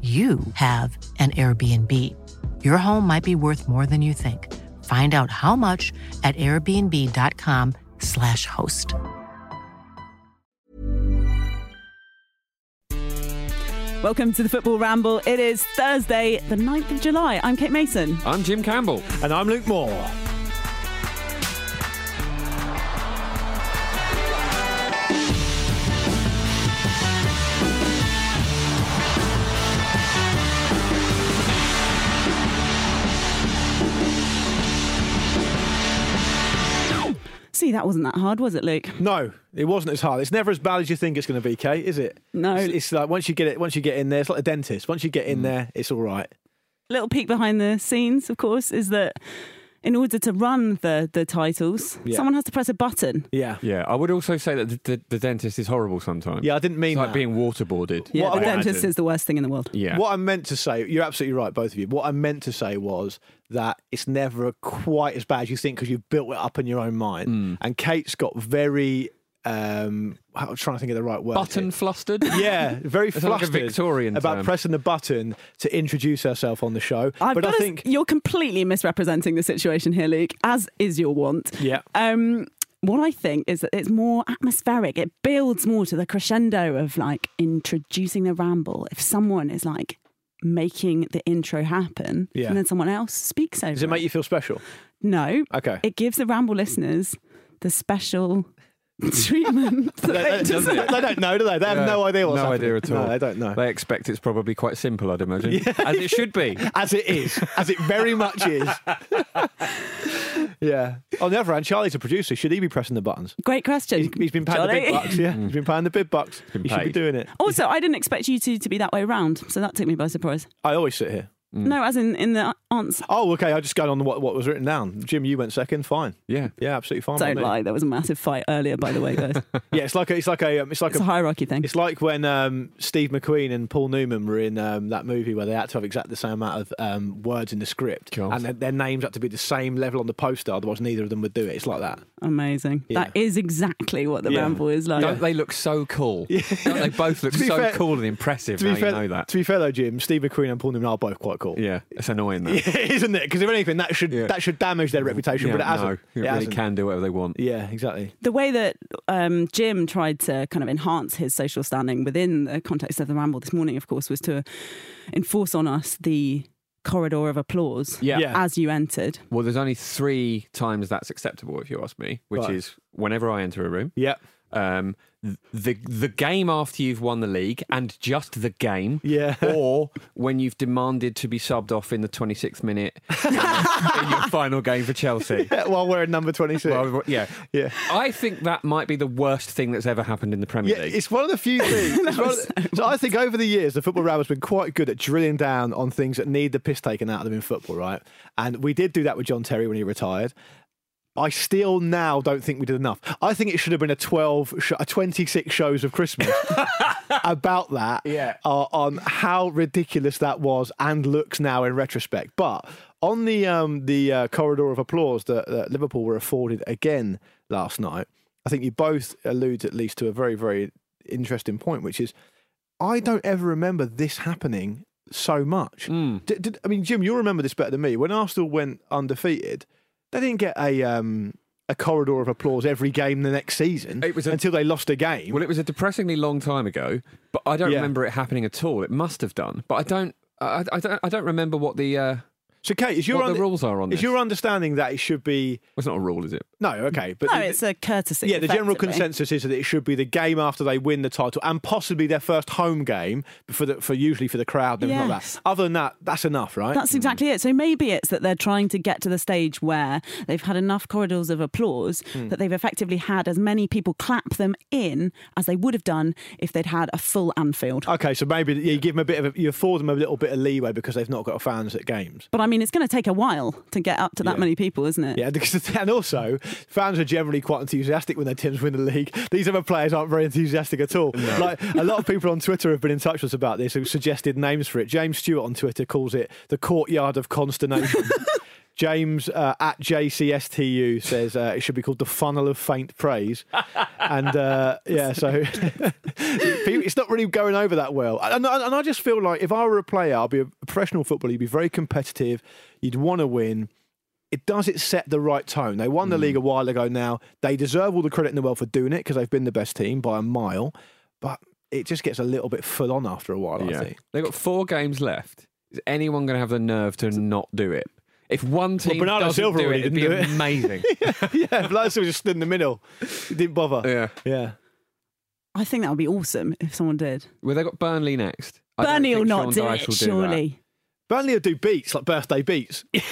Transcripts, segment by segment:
you have an Airbnb. Your home might be worth more than you think. Find out how much at airbnb.com/slash host. Welcome to the Football Ramble. It is Thursday, the 9th of July. I'm Kate Mason. I'm Jim Campbell. And I'm Luke Moore. See, that wasn't that hard, was it, Luke? No, it wasn't as hard. It's never as bad as you think it's going to be, Kate, is it? No. It's, it's like once you get it, once you get in there, it's like a dentist. Once you get Mm. in there, it's all right. Little peek behind the scenes, of course, is that in order to run the, the titles, Yeah. someone has to press a button. Yeah. Yeah, I would also say that the, the, the dentist is horrible sometimes. Yeah, I didn't mean It's like being waterboarded. Yeah, What the I dentist imagine. is the worst thing in the world. Yeah. What I meant to say, you're absolutely right, both of you. What I meant to say was that it's never quite as bad as you think because you've built it up in your own mind. Mm. And Kate's got very, um, I'm trying to think of the right word. Button here. flustered? Yeah, very It's like a flustered Victorian about term. pressing the button to introduce herself on the show. I've but I to- think, you're completely misrepresenting the situation here, Luke, as is your want. yeah, Um, what I think is that it's more atmospheric. It builds more to the crescendo of like introducing the ramble. If someone is like making the intro happen, Yeah. and then someone else speaks over does it make you feel special? No, Okay. it gives the ramble listeners the special treatment. that They, they they- deserve. they don't know, do they? They have Yeah, no idea what's no happening. idea at all. No, they don't know. They expect it's probably quite simple, I'd imagine. yeah. As it should be. As it is, as it very much is. yeah. On the other hand, Charlie's a producer. Should he be pressing the buttons? Great question. He's, he's been paying the big Johnny. bucks. Yeah, he's been paying the big bucks. been He should be doing it. Also, I didn't expect you two to be that way around, so that took me by surprise. I always sit here. No, as in in the answer. Oh, okay. I just go on what, what was written down. Jim, you went second. Fine. Yeah. Yeah, absolutely fine. Don't me. lie. There was a massive fight earlier, by the way, guys. Yeah, it's like a, it's like a, um, it's like It's a a, hierarchy thing. it's like when um, Steve McQueen and Paul Newman were in um, that movie where they had to have exactly the same amount of um, words in the script, God. and their, their names had to be the same level on the poster. Otherwise, neither of them would do it. It's like that. Amazing. Yeah. That is exactly what the Yeah. ramble is like. Don't they look so cool? Don't they both look so fair- cool and impressive To now be fair, you know that. to be fair though, Jim, Steve McQueen and Paul Newman are both quite cool. Yeah, it's annoying that. Yeah, isn't it? Because if anything, that should Yeah. that should damage their reputation, Yeah, but it hasn't. no, it it really hasn't. can do whatever they want. Yeah, exactly. the way that um, Jim tried to kind of enhance his social standing within the context of the ramble this morning, of course, was to enforce on us the corridor of applause Yeah. Yeah. as you entered. Well, there's only three times that's acceptable, if you ask me, which Right. is whenever I enter a room, Yeah. Um, the the game after you've won the league, and just the game, Yeah. or when you've demanded to be subbed off in the 26th minute in your final game for Chelsea. While we're at number 26. Well, yeah, yeah. I think that might be the worst thing that's ever happened in the Premier Yeah, League. it's one of the few things. it's one of the- so I think over the years, the Football Ramble's been quite good at drilling down on things that need the piss taken out of them in football, right? And we did do that with John Terry when he retired. I still now don't think we did enough. I think it should have been a 12, sh- a 26 shows of Christmas about that Yeah. uh, on how ridiculous that was and looks now in retrospect. But on the um, the uh, corridor of applause that, that Liverpool were afforded again last night, I think you both allude at least to a very very interesting point, which is I don't ever remember this happening so much. Mm. Did, did- I mean, Jim, you'll remember this better than me. When Arsenal went undefeated, they didn't get a um, a corridor of applause every game the next season It was a- until they lost a game. Well, it was a depressingly long time ago, but I don't Yeah. remember it happening at all. It must have done, but I don't. I, I don't. I don't remember what the uh, so, Kate, is your what the rules are on is this. your understanding that it should be Well, it's not a rule, is it? No? Okay, but no, the- it's a courtesy. yeah, the general consensus is that it should be the game after they win the title and possibly their first home game for the for usually for the crowd everything like that. Other than that, that's enough, right? That's exactly it. So maybe it's that they're trying to get to the stage where they've had enough corridors of applause Hmm. that they've effectively had as many people clap them in as they would have done if they'd had a full Anfield. Okay, so maybe you give them a bit of a, you afford them a little bit of leeway because they've not got fans at games. But I mean, it's going to take a while to get up to that Yeah. many people, isn't it? Yeah, because, and also fans are generally quite enthusiastic when their teams win the league. These other players aren't very enthusiastic at all. Like a lot of people on Twitter have been in touch with us about this who suggested names for it. James Stewart on Twitter calls it the courtyard of consternation. James uh, at JCSTU says uh, it should be called the funnel of faint praise, and uh, yeah, so it's not really going over that well. And and I just feel like if I were a player, I'd be a professional footballer. You'd be very competitive. You'd want to win it does it set the right tone. They won the hmm. league a while ago now. They deserve all the credit in the world for doing it because they've been the best team by a mile. But it just gets a little bit full on after a while, I think. They've got four games left. Is anyone going to have the nerve to not do it? If one team Bernardo doesn't Silva do it, already it'd be didn't do it. amazing. yeah, Bledsoe just stood in the middle. He didn't bother. yeah. Yeah. I think that would be awesome if someone did. Well, they've got Burnley next. I Burnley will not Sean do Dyche it, will do surely. Burnley will do beats, like birthday beats. yeah,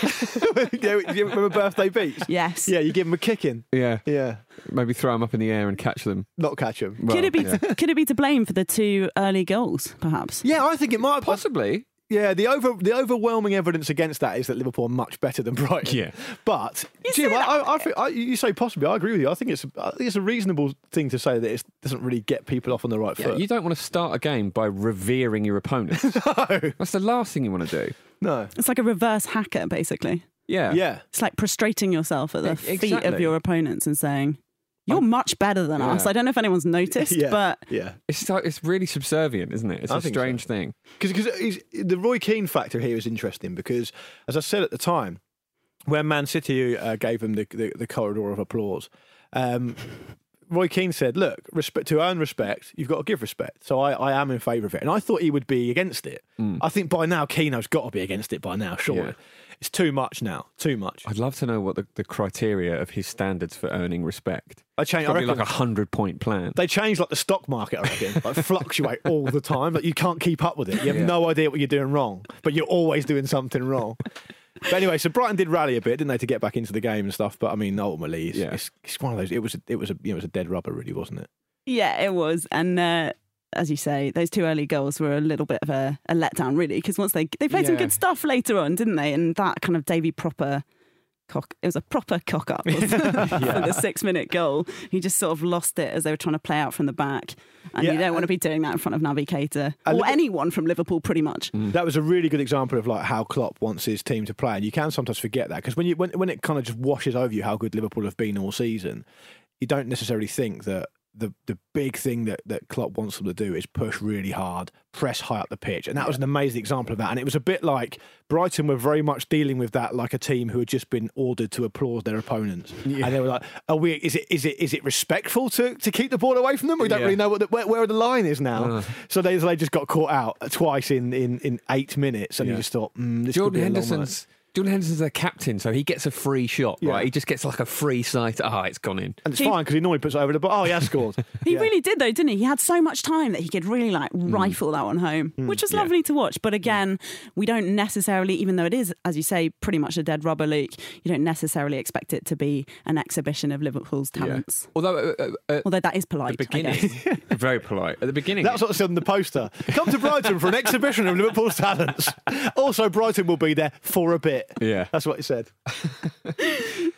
you remember birthday beats? Yes. Yeah, you give them a kicking. Yeah. Yeah, Maybe throw them up in the air and catch them. not catch them. Well, could it be? yeah. Could it be to blame for the two early goals? Perhaps. Yeah, I think it might. Possibly. Yeah, the over the overwhelming evidence against that is that Liverpool are much better than Brighton. Yeah. but Jim, I, I, I, think, I, you say possibly. I agree with you. I think it's I think it's a reasonable thing to say that it doesn't really get people off on the right Yeah, foot. you don't want to start a game by revering your opponent. no, That's the last thing you want to do. no, It's like a reverse hacker, basically. Yeah. yeah. It's like prostrating yourself at the E- feet of your opponents and saying, "You're much better than us." I don't know if anyone's noticed, yeah, but yeah, It's so, it's really subservient, isn't it? It's I a think so. strange thing. because the Roy Keane factor here is interesting because, as I said at the time, when Man City uh, gave him the, the the corridor of applause, um, Roy Keane said, "Look, respect to earn respect, you've got to give respect." So I, I am in favour of it, and I thought he would be against it. I think by now Keano's got to be against it by now. Surely, Yeah. It's too much now. Too much. I'd love to know what the, the criteria of his standards for earning respect. I change. I Probably reckon like a hundred point plan. they change like the stock market. I reckon, like fluctuate all the time. Like you can't keep up with it. You have Yeah. no idea what you're doing wrong, but you're always doing something wrong. But anyway, so Brighton did rally a bit, didn't they, to get back into the game and stuff? But I mean, ultimately, it's, Yeah. it's, it's one of those. It was, a, it was a, you know, it was a dead rubber, really, wasn't it? yeah, it was. And uh, as you say, those two early goals were a little bit of a, a letdown, really, because once they they played some good stuff later on, didn't they? And that kind of Davy Pröpper. Cock, it was a proper cock up wasn't for the six minute goal. He just sort of lost it as they were trying to play out from the back. And Yeah, you don't want to be doing that in front of Naby Keita or anyone from Liverpool, pretty much. Mm. That was a really good example of like how Klopp wants his team to play, and you can sometimes forget that because when you when when it kind of just washes over you how good Liverpool have been all season, you don't necessarily think that the the big thing that that Klopp wants them to do is push really hard, press high up the pitch, and that was an amazing example of that. And it was a bit like Brighton were very much dealing with that like a team who had just been ordered to applaud their opponents, and they were like, "Are we? Is it is it is it respectful to, to keep the ball away from them? We don't Yeah. really know what the, where, where the line is now." So they they just got caught out twice in in, in eight minutes, and Yeah. you just thought, mm, "This could Jordan be a long Henderson's Jordan Henderson's their captain, so he gets a free shot, Yeah. right? He just gets like a free sight. Ah, it's gone in. And it's fine because he normally puts it over the bar. Oh, he has scored. He Yeah. really did though, didn't he? He had so much time that he could really like rifle that one home, which was Yeah. lovely to watch. But again, we don't necessarily, even though it is, as you say, pretty much a dead rubber league, you don't necessarily expect it to be an exhibition of Liverpool's talents. Although uh, uh, uh, Although that is polite. the I beginning, guess. very polite. At the beginning, That's what it said on the poster. Come to Brighton for an exhibition of Liverpool's talents. Also, Brighton will be there for a bit. Yeah. That's what it said.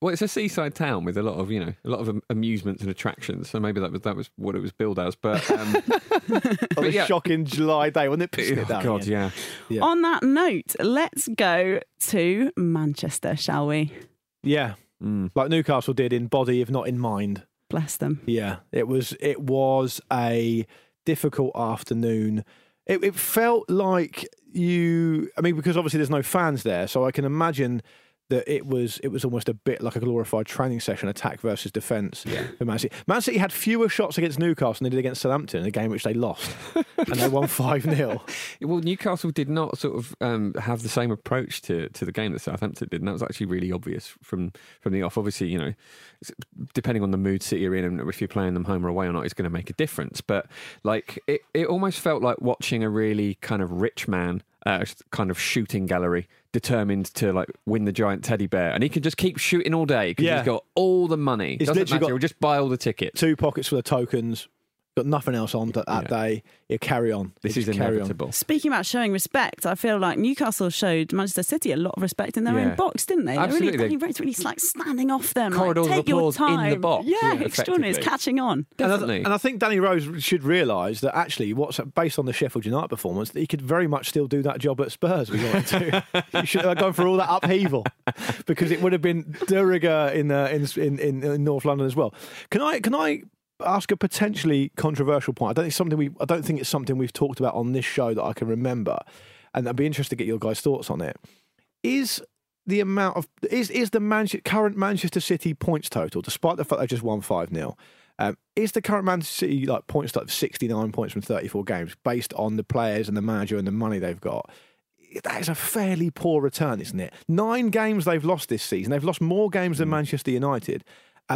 Well, it's a seaside town with a lot of you know a lot of amusements and attractions. So maybe that was that was what it was billed as. But um, On a yeah. shocking July day, wasn't it? Pissing it oh down god, yeah. Yeah. On that note, let's go to Manchester, shall we? Yeah. Mm. Like Newcastle did in body, if not in mind. Bless them. Yeah. It was it was a difficult afternoon. It, it felt like you I mean, because obviously there's no fans there, so I can imagine that it was it was almost a bit like a glorified training session, attack versus defence for Man City. Man City had fewer shots against Newcastle than they did against Southampton in a game which they lost. and they won 5 0. Well, Newcastle did not sort of um, have the same approach to, to the game that Southampton did, and that was actually really obvious from from the off. Obviously, you know, depending on the mood City are in and if you're playing them home or away or not, it's going to make a difference. But like, it, it almost felt like watching a really kind of rich man. Uh, kind of shooting gallery, determined to like win the giant teddy bear, and he can just keep shooting all day because Yeah. he's got all the money. He's Doesn't matter. got- He'll just buy all the tickets. Two pockets full of tokens. Got nothing else on that, that Yeah. day. You carry on. This You is just carry on. inevitable. Speaking about showing respect, I feel like Newcastle showed Manchester City a lot of respect in their Yeah. own box, didn't they? Absolutely. They're really, really, really like standing off them. Corridors like, of take your applause in the time. box, Yeah, yeah, extraordinary. It's catching on. And I, Definitely. and I think Danny Rose should realise that actually, what's based on the Sheffield United performance, that he could very much still do that job at Spurs. if he wanted to. he should have gone for all that upheaval because it would have been de rigueur in, uh, in, in in in North London as well. Can I can I ask a potentially controversial point? I don't think it's something we I don't think it's something we've talked about on this show that I can remember, and I'd be interested to get your guys' thoughts on it. Is the amount of is is the Manche- current Manchester City points total, despite the fact they just won five 0 um, is the current Manchester City like points total of sixty nine points from thirty four games based on the players and the manager and the money they've got? That is a fairly poor return, isn't it? Nine games they've lost this season. They've lost more games than Manchester United.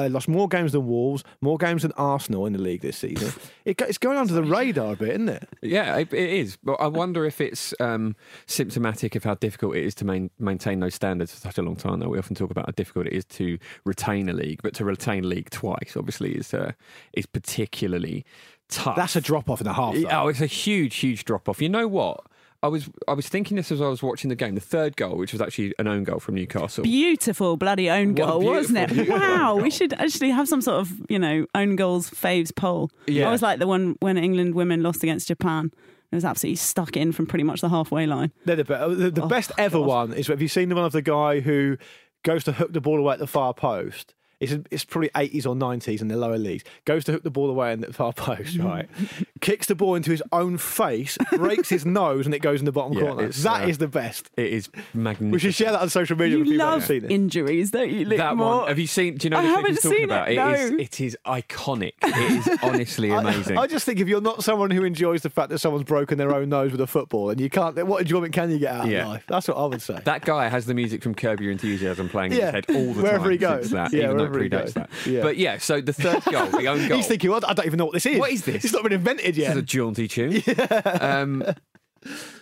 They lost more games than Wolves, more games than Arsenal in the league this season. It, it's going under the radar a bit, isn't it? Yeah, it, it is. But I wonder if it's um, symptomatic of how difficult it is to main, maintain those standards for such a long time. Though we often talk about how difficult it is to retain a league, but to retain a league twice, obviously, is uh, is particularly tough. That's a drop off in the half. though. Oh, it's a huge, huge drop off. You know what? I was I was thinking this as I was watching the game. The third goal, which was actually an own goal from Newcastle. Beautiful bloody own goal, wasn't it? beautiful, beautiful Wow, we should actually have some sort of, you know, own goals faves poll. Yeah. I was like the one when England women lost against Japan. It was absolutely stuck in from pretty much the halfway line. They're the, be- uh, the, the Oh, best ever God. one is have you seen the one of the guy who goes to hook the ball away at the far post? It's, it's probably 80s or 90s in the lower leagues. Goes to hook the ball away in the far post, right? Kicks the ball into his own face, breaks his nose, and it goes in the bottom Yeah, corner. it's, That is uh, the best. It is magnificent. We should share that on social media You if people love haven't seen it. injuries, don't you? Luke that Moore? one. Have you seen? Do you know I the clip haven't he's talking seen it, about? no. It is. It is iconic. It is honestly amazing. I, just think if you're not someone who enjoys the fact that someone's broken their own nose with a football, and you can't, what enjoyment can you get out Yeah. of life? That's what I would say. That guy has the music from Curb Your Enthusiasm playing in Yeah, his head all the time. wherever time he goes. since that, Yeah, even though it wherever he predates that. Yeah. But yeah, so the third goal, the own goal. He's thinking, well, I don't even know what this is. What is this? It's not been invented This yet. is a jaunty tune. um,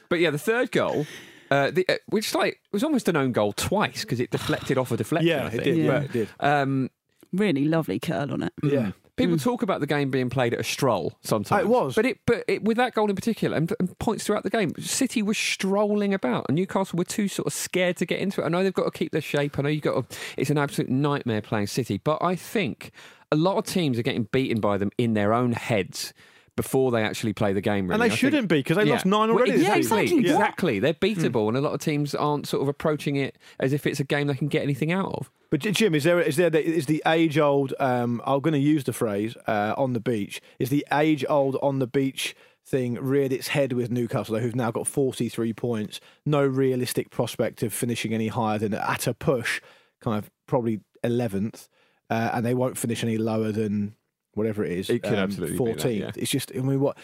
but yeah, the third goal, uh, the, uh, which like was almost an own goal twice because it deflected off a deflection. Yeah, I it did. Yeah, But, it did. Um, Really lovely curl on it. Yeah. People mm. talk about the game being played at a stroll sometimes. Oh, it was. but it but it, with that goal in particular, and, and points throughout the game, City was strolling about, and Newcastle were too sort of scared to get into it. I know they've got to keep their shape. I know you've got. To, it's an absolute nightmare playing City, but I think a lot of teams are getting beaten by them in their own heads. Before they actually play the game, really. And they I shouldn't be because they lost nine Well, already this Yeah, exactly. Exactly. They're beatable, hmm. and a lot of teams aren't sort of approaching it as if it's a game they can get anything out of. But Jim, is there is there the, is the age old? Um, I'm going to use the phrase uh, on the beach. Is the age old on the beach thing reared its head with Newcastle, who've now got 43 points, no realistic prospect of finishing any higher than at a push, kind of probably 11th, uh, and they won't finish any lower than whatever it is. It could absolutely be that, 14th. yeah. It's just I mean what.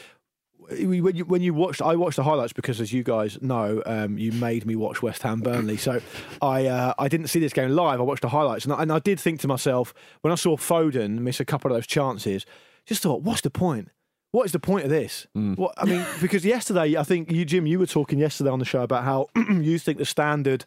When you when you watched, I watched the highlights because, as you guys know, um, you made me watch West Ham Burnley. So I uh, I didn't see this game live. I watched the highlights, and I, and I did think to myself when I saw Foden miss a couple of those chances, just thought, what's the point? What is the point of this? What I mean, because yesterday, I think you, Jim, you were talking yesterday on the show about how you think the standard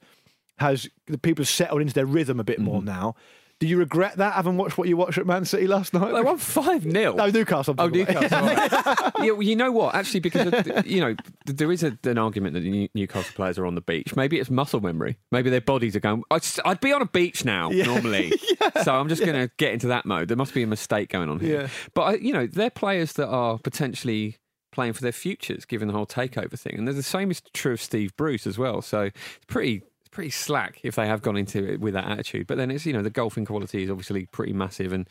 has the people have settled into their rhythm a bit more now. Do you regret that, having watched what you watched at Man City last night? They won 5 0. no, Newcastle. Oh. Newcastle. right. yeah, well, you know what? Actually, because of, you know there is a, an argument that the Newcastle players are on the beach. Maybe it's muscle memory. Maybe their bodies are going. I'd, I'd be on a beach now normally, so I'm just going to get into that mode. There must be a mistake going on here. Yeah. But you know, they're players that are potentially playing for their futures, given the whole takeover thing. And the same is true of Steve Bruce as well. So it's pretty. It's Pretty slack if they have gone into it with that attitude, but then it's you know the golfing quality is obviously pretty massive, and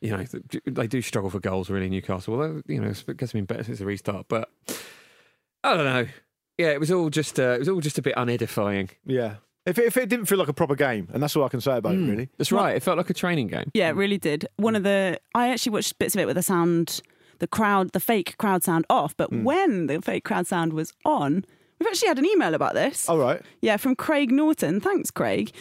you know they do struggle for goals really Newcastle. Although you know it gets been better since the restart, but I don't know. Yeah, it was all just uh, it was all just a bit unedifying. Yeah. If it, if it didn't feel like a proper game, and that's all I can say about it, mm. really. That's right. It felt like a training game. Yeah, it mm. really did. One of the I actually watched bits of it with the sound, the crowd, the fake crowd sound off. But mm. when the fake crowd sound was on, we've actually had an email about this. All right. Yeah, from Craig Norton. Thanks, Craig.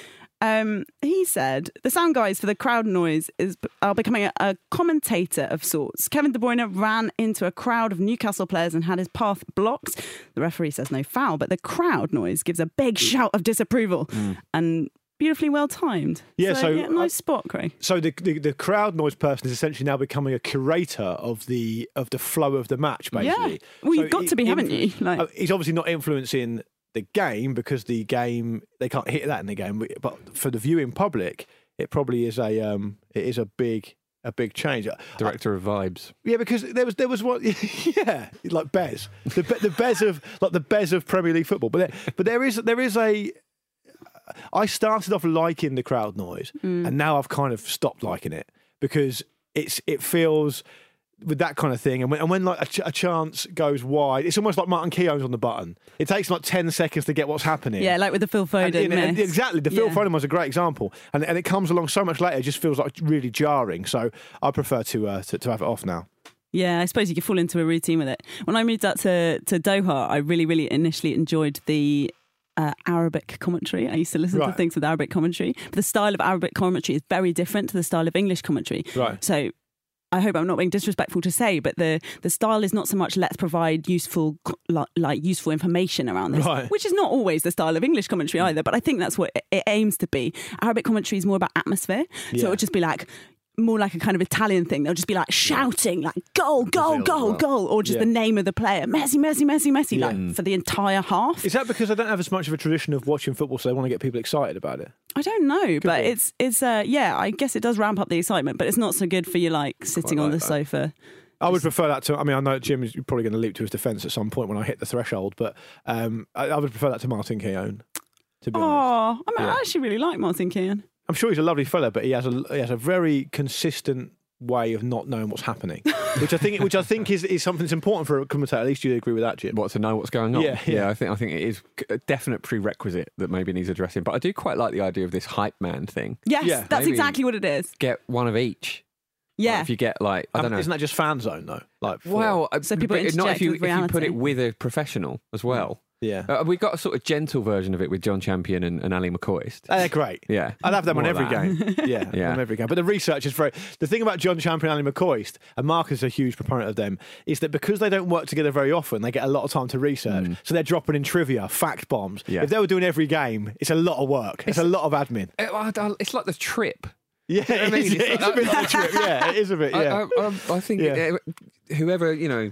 Um, he said the sound guys for the crowd noise is are becoming a, a commentator of sorts. Kevin De Bruyne ran into a crowd of Newcastle players and had his path blocked. The referee says no foul, but the crowd noise gives a big shout of disapproval and beautifully well timed. Yeah, so, yeah, uh, nice spot, Craig. So the, the the crowd noise person is essentially now becoming a curator of the of the flow of the match, basically. Yeah. Well, you've So got to be, haven't you? Like- Uh, he's obviously not influencing the game because the game they can't hit that in the game. But for the viewing public, it probably is a um, it is a big a big change. Director of vibes. Yeah, because there was there was what yeah, like Bez, the Be- the Bez of like the Bez of Premier League football. But there, but there is there is a. I started off liking the crowd noise, and now I've kind of stopped liking it because it's it feels with that kind of thing, and when, and when like a, ch- a chance goes wide, it's almost like Martin Keown's on the button. It takes like ten seconds to get what's happening. Yeah, like with the Phil Foden And, and- and exactly. The Phil Yeah. Foden was a great example, and and it comes along so much later. It just feels like really jarring. So I prefer to uh, to, to have it off now. Yeah, I suppose you could fall into a routine with it. When I moved out to, to Doha, I really, really initially enjoyed the uh, Arabic commentary. I used to listen to things with Arabic commentary. But the style of Arabic commentary is very different to the style of English commentary. Right. So I hope I'm not being disrespectful to say, but the, the style is not so much let's provide useful like, useful information around this, Right. which is not always the style of English commentary either. But I think that's what it, it aims to be. Arabic commentary is more about atmosphere, so it would just be like. More like a kind of Italian thing. They'll just be like shouting, like goal, goal, goal, goal, or just Yeah. the name of the player, Messi, Messi, Messi, Messi, Yeah. like for the entire half. Is that because they don't have as much of a tradition of watching football, so they want to get people excited about it? I don't know, but be. it's it's uh yeah, I guess it does ramp up the excitement, but it's not so good for you like sitting on the that. sofa. I would prefer that to. I mean, I know Jim is probably going to leap to his defence at some point when I hit the threshold, but um, I, I would prefer that to Martin Keown. To be honest, Oh, I mean, Yeah. I actually really like Martin Keown. I'm sure he's a lovely fella, but he has a he has a very consistent way of not knowing what's happening, which I think which I think is, is something that's important for a commentator. At least you agree with that, Jim. What to know what's going on? Yeah, yeah. I think I think it is a definite prerequisite that maybe needs addressing. But I do quite like the idea of this hype man thing. Yes, Yeah, that's maybe- exactly what it is. Get one of each. Yeah. Like, if you get like I Um, don't know. Isn't that just fan zone though? Like, for- Well, uh, So people but not if you if you put it with a professional as well. Yeah, Uh, we got a sort of gentle version of it with John Champion and, and Ally McCoist. Uh, they're great. yeah, I'd have them on More of every that. game. Yeah, Yeah. on every game. But the research is very. The thing about John Champion and Ally McCoist, and Mark is a huge proponent of them, is that because they don't work together very often, they get a lot of time to research. So they're dropping in trivia, fact bombs. Mm. Yeah. If they were doing every game, it's a lot of work. It's, a lot of admin. Uh, I don't- It's like the trip. Yeah, I it mean? is, It's it's like- a bit like a trip. Yeah, it is a bit. Yeah. I, I, I, I think Yeah. whoever you know.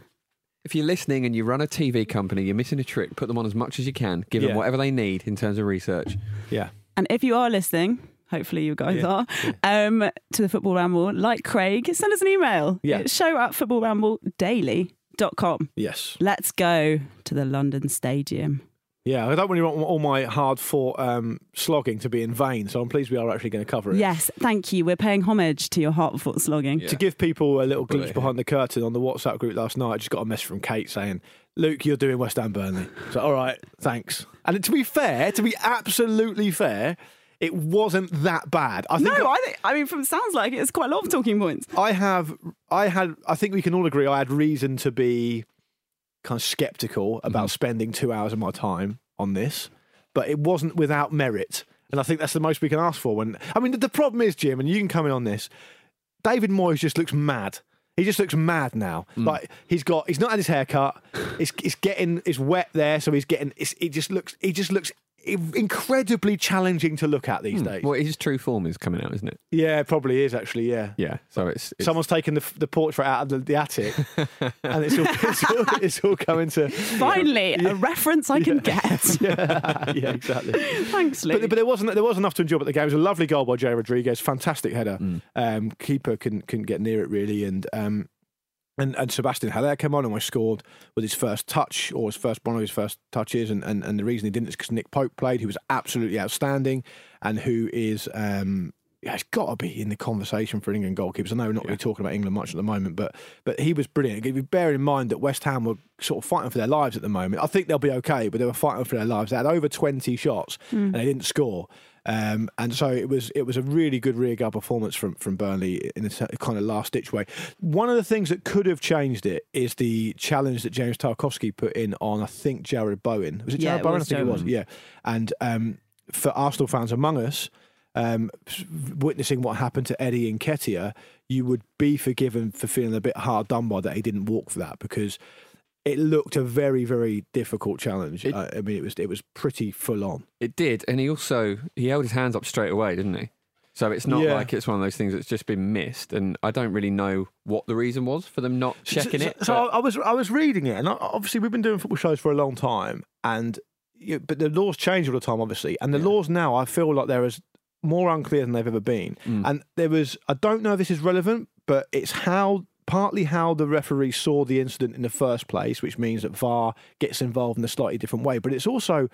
If you're listening and you run a TV company, you're missing a trick. Put them on as much as you can. Give Yeah. them whatever they need in terms of research. yeah. And if you are listening, hopefully you guys Yeah, are, um, to the Football Ramble, like Craig, send us an email. Yeah. It's show at footballrambledaily.com. Yes. Let's go to the London Stadium. Yeah, I don't really want all my hard fought um, slogging to be in vain, so I'm pleased we are actually going to cover it. Yes, thank you. We're paying homage to your heart fought slogging. Yeah. To give people a little glimpse Bullet behind the curtain on the WhatsApp group last night, I just got a message from Kate saying, Luke, you're doing West Ham Burnley. So, all right, thanks. And to be fair, to be absolutely fair, it wasn't that bad. I No, think I think I mean from sounds like it, it's quite a lot of talking points. I have, I had, I think we can all agree I had reason to be kind of skeptical about mm-hmm. spending two hours of my time on this, but it wasn't without merit. And I think that's the most we can ask for. When I mean, the, the problem is, Jim, and you can come in on this. David Moyes just looks mad. He just looks mad now. Mm. Like he's got, he's not had his hair cut. It's, it's getting, it's wet there, so he's getting. It's, it just looks, he just looks incredibly challenging to look at these days. Well, his true form is coming out, isn't it? Yeah, it probably is actually. Yeah. Yeah. So it's, it's Someone's taken the, the portrait out of the, the attic, and it's all, it's all it's all coming to. Finally, a reference I can get. yeah, yeah, exactly. Thanks, Luke. But, but there wasn't there was enough to enjoy But the game. It was a lovely goal by Jay Rodriguez, fantastic header. Um, keeper couldn't couldn't get near it really, and um, and, and Sébastien Haller came on and was scored with his first touch or his first one of his first touches, and, and, and the reason he didn't is because Nick Pope played, who was absolutely outstanding, and who is um, yeah, it's got to be in the conversation for England goalkeepers. I know we're not really talking about England much at the moment, but but he was brilliant. Bear in mind that West Ham were sort of fighting for their lives at the moment. I think they'll be okay, but they were fighting for their lives. They had over twenty shots and they didn't score. Um, and so it was it was a really good rearguard performance from from Burnley in a kind of last ditch way. One of the things that could have changed it is the challenge that James Tarkowski put in on I think Jarrod Bowen. Was it Jarrod it Bowen? was I think it was. Yeah. And um, for Arsenal fans among us, um, witnessing what happened to Eddie Nketiah, you would be forgiven for feeling a bit hard done by that he didn't walk for that because it looked a very very difficult challenge. It- I I mean, it was it was pretty full on. It did, and he also he held his hands up straight away, didn't he? So it's not Yeah. like it's one of those things that's just been missed, and I don't really know what the reason was for them not checking so, it. So I was I was reading it, and obviously we've been doing football shows for a long time, and you but the laws change all the time, obviously, and the laws now I feel like they're as more unclear than they've ever been. Mm. And there was I don't know if this is relevant, but it's how partly how the referee saw the incident in the first place, which means that VAR gets involved in a slightly different way. But it's also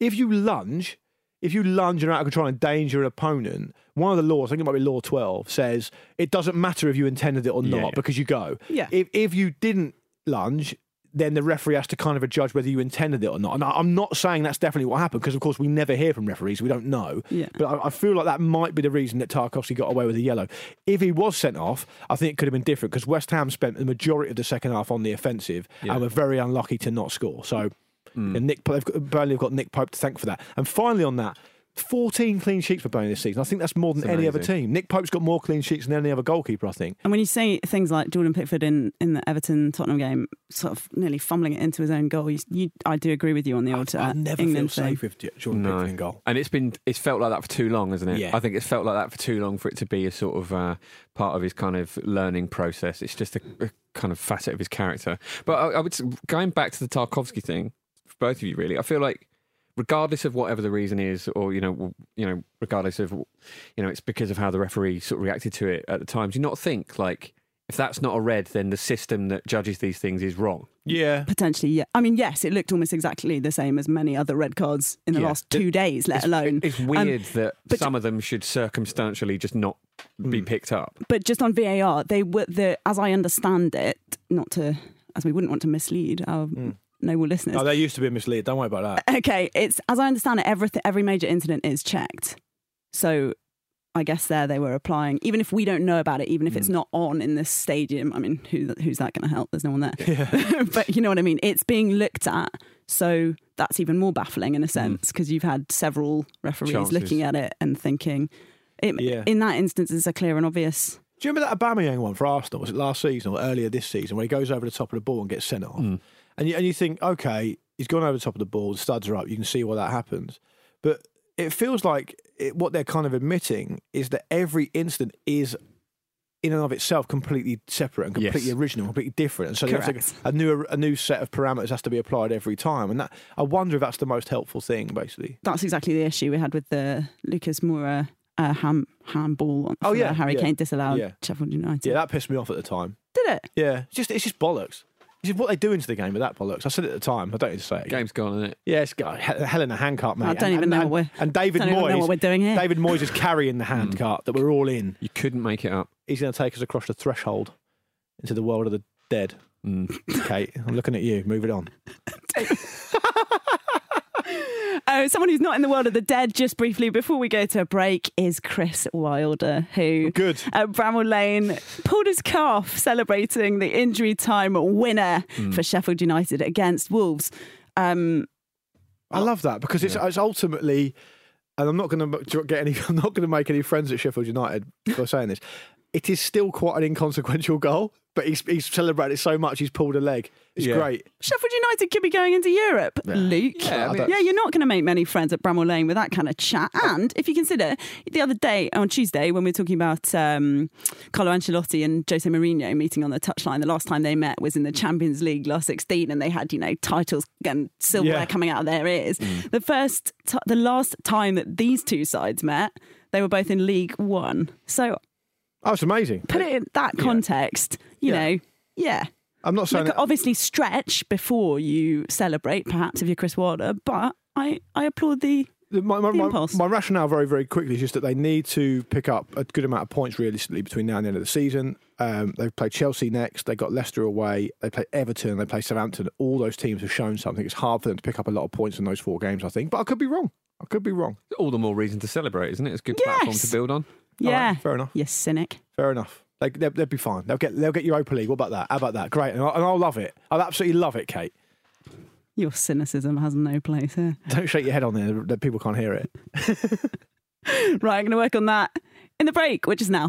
if you lunge, if you lunge and are out of control and endanger an opponent, one of the laws, I think it might be law 12, says it doesn't matter if you intended it or Yeah. not because you go. Yeah. If, if you didn't lunge, then the referee has to kind of judge whether you intended it or not. And I- I'm not saying that's definitely what happened because, of course, we never hear from referees. We don't know. Yeah. But I, I feel like that might be the reason that Tarkowski got away with a yellow. If he was sent off, I think it could have been different because West Ham spent the majority of the second half on the offensive and were very unlucky to not score. So mm. and Nick, they've got, Burnley have got Nick Pope to thank for that. And finally, on that, 14 clean sheets for Burnley this season. I think that's more than It's any other team. Nick Pope's got more clean sheets than any other goalkeeper, I think. And when you say things like Jordan Pickford in, in the Everton Tottenham game, sort of nearly fumbling it into his own goal, you, you, I do agree with you on the old uh, I never England feel thing. safe with J- Jordan No. Pickford in goal. And it's been it's felt like that for too long, hasn't it? Yeah. I think it's felt like that for too long for it to be a sort of uh, part of his kind of learning process. It's just a, a kind of facet of his character. But I, I would going back to the Tarkowski thing, for both of you, really, I feel like regardless of whatever the reason is, or you know, you know, regardless of you know, it's because of how the referee sort of reacted to it at the time. Do you not think like if that's not a red, then the system that judges these things is wrong? Yeah. Potentially, yeah. I mean, yes, it looked almost exactly the same as many other red cards in the Yeah. last two days, let It's, alone. it's Um, weird that but- some of them should circumstantially just not be picked up. but just on VAR, they were the as I understand it, not to as we wouldn't want to mislead our noble listeners. Oh, no, they used to be a mislead. Don't worry about that. okay, it's as I understand it, everything every major incident is checked. So I guess there they were applying, even if we don't know about it, even if it's hmm. not on in this stadium. I mean, who who's that going to help? There's no one there. but you know what I mean. It's being looked at, so that's even more baffling in a hmm. sense because you've had several referees Chances. looking at it and thinking. It, Yeah. In that instance, it's a clear and obvious. Do you remember that Aubameyang one for Arsenal? Was it last season or earlier this season, where he goes over the top of the ball and gets sent off? Hmm. And you and you think, okay, he's gone over the top of the ball, the studs are up, you can see why that happens. But it feels like it, what they're kind of admitting is that every incident is. In and of itself, completely separate and completely Yes. original, completely different, and so they have a new a new set of parameters has to be applied every time. And that I wonder if that's the most helpful thing, basically. That's exactly the issue we had with the Lucas Moura uh, ham handball. Oh, yeah, Harry yeah. Kane disallowed Yeah. Sheffield United. Yeah, that pissed me off at the time. Did it? Yeah, it's just it's just bollocks. You said, What they do to the game with that bollocks? I said it at the time. I don't need to say it. Game's gone, isn't it? Yeah, it's got hell in a handcart, mate. I don't And- even and, know and, what we're- and David don't even Moyes. know what we're doing here. David Moyes is carrying the handcart that we're all in. You couldn't make it up. He's going to take us across the threshold into the world of the dead. Mm. Kate, I'm looking at you. Move it on. Oh, someone who's not in the world of the dead, just briefly before we go to a break, is Chris Wilder, who Good. at Bramall Lane pulled his calf celebrating the injury time winner Hmm. for Sheffield United against Wolves. Um, I love that because it's, it's ultimately, and I'm not going to get any. I'm not going to make any friends at Sheffield United for saying this. It is still quite an inconsequential goal, but he's he's celebrated it so much he's pulled a leg. It's Yeah. great. Sheffield United could be going into Europe, Luke. Yeah, I mean- yeah, you're not going to make many friends at Bramall Lane with that kind of chat. And if you consider the other day on Tuesday when we were talking about um, Carlo Ancelotti and Jose Mourinho meeting on the touchline, the last time they met was in the Champions League last 16, and they had you know titles and silverware Yeah. coming out of their ears. The first, t- the last time that these two sides met, they were both in League One. So Oh, it's amazing. put it in that context, you Yeah. know, yeah. I'm not saying Look, that, obviously stretch before you celebrate, perhaps if you're Chris Wilder, but I, I applaud the The- My, my, The my, impulse. my rationale very, very quickly is just that they need to pick up a good amount of points realistically between now and the end of the season. Um, they've played Chelsea next, they got Leicester away, they play Everton, they play Southampton. All those teams have shown something. It's hard for them to pick up a lot of points in those four games, I think. But I could be wrong. I could be wrong. All the more reason to celebrate, isn't it? It's a good platform Yes. to build on. Yeah. right, fair enough. You cynic. Fair enough. They, they'll, they'll be fine. They'll get they'll get Europa League. What about that? How about that? Great. And, I, and I'll love it. I'll absolutely love it, Kate. Your cynicism has no place here. Don't shake your head on there that people can't hear it. Right, I'm going to work on that in the break, which is now.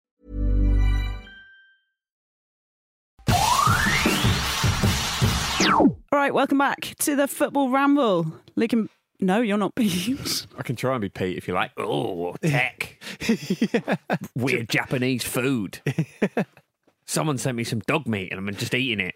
All right, welcome back to the Football Ramble. Luke and... No, you're not Pete. I can try and be Pete if you like. Oh, tech. Weird Japanese food. Someone sent me some dog meat and I'm just eating it.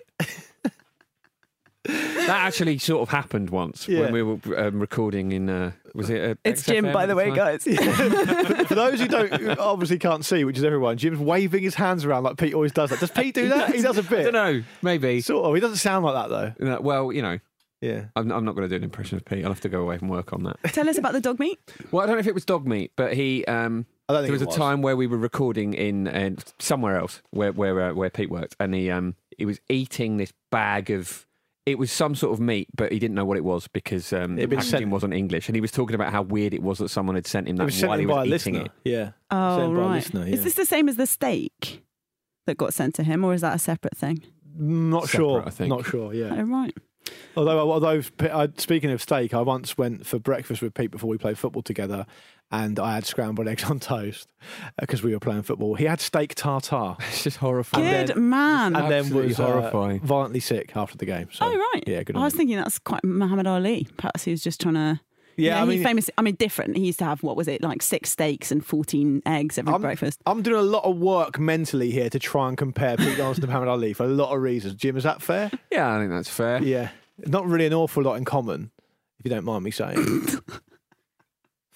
That actually sort of happened once Yeah. when we were um, recording in. Uh, was it? Uh, It's Jim, by the way, time? guys. for, for those who don't obviously can't see, which is everyone, Jim's waving his hands around like Pete always does. That does Pete do that? He does a bit. I don't know. Maybe. Sort of. He doesn't sound like that though. Uh, well, you know, Yeah. I'm, I'm not going to do an impression of Pete. I'll have to go away and work on that. Tell us about the dog meat. Well, I don't know if it was dog meat, but he. Um, I don't think there was it a time where we were recording in uh, somewhere else where where uh, where Pete worked, and he um he was eating this bag of. It was some sort of meat, but he didn't know what it was because um, the It'd packaging sent- wasn't English, and he was talking about how weird it was that someone had sent him that It was while he was by a eating listener. it. Yeah. Oh, Sent by a right. listener, Is this the same as the steak that got sent to him, or is that a separate thing? Not Separate, sure. I think. Not sure. Yeah. Oh, right. Although, although speaking of steak, I once went for breakfast with Pete before we played football together, and I had scrambled eggs on toast because we were playing football. He had steak tartare, It's just horrifying. Good then- man. and then Absolutely was uh, horrifying. violently sick after the game. So, oh, right. Yeah, good. I was him. thinking that's quite Muhammad Ali. Perhaps he was just trying to Yeah, I he mean- famous. I mean, different. He used to have what was it like six steaks and fourteen eggs every I'm, breakfast. I'm doing a lot of work mentally here to try and compare Pete Donaldson to Muhammad Ali for a lot of reasons. Jim, is that fair? Yeah, I think that's fair. Yeah. Not really an awful lot in common, if you don't mind me saying.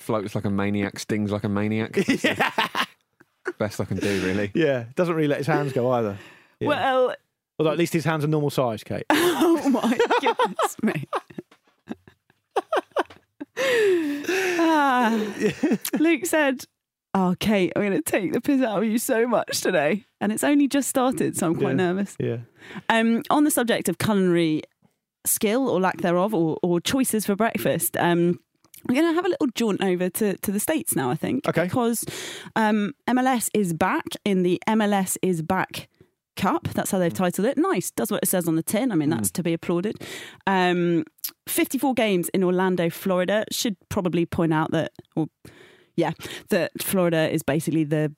Floats like a maniac, stings like a maniac. Best I can do, really. yeah. Doesn't really let his hands go either. Yeah. Well, Although at least his hands are normal size, Kate. oh my goodness me. Ah. Luke said, Oh, Kate, I'm going to take the piss out of you so much today. And it's only just started, so I'm quite Yeah. nervous. Yeah. Um, on the subject of culinary skill or lack thereof, or, or choices for breakfast, um, we're going to have a little jaunt over to, to the States now, I think. Okay. Because um, MLS is back in the MLS is back Cup. That's how they've titled it. Nice. Does what it says on the tin. I mean, that's to be applauded. Um, 54 games in Orlando, Florida. Should probably point out that, or yeah, that Florida is basically the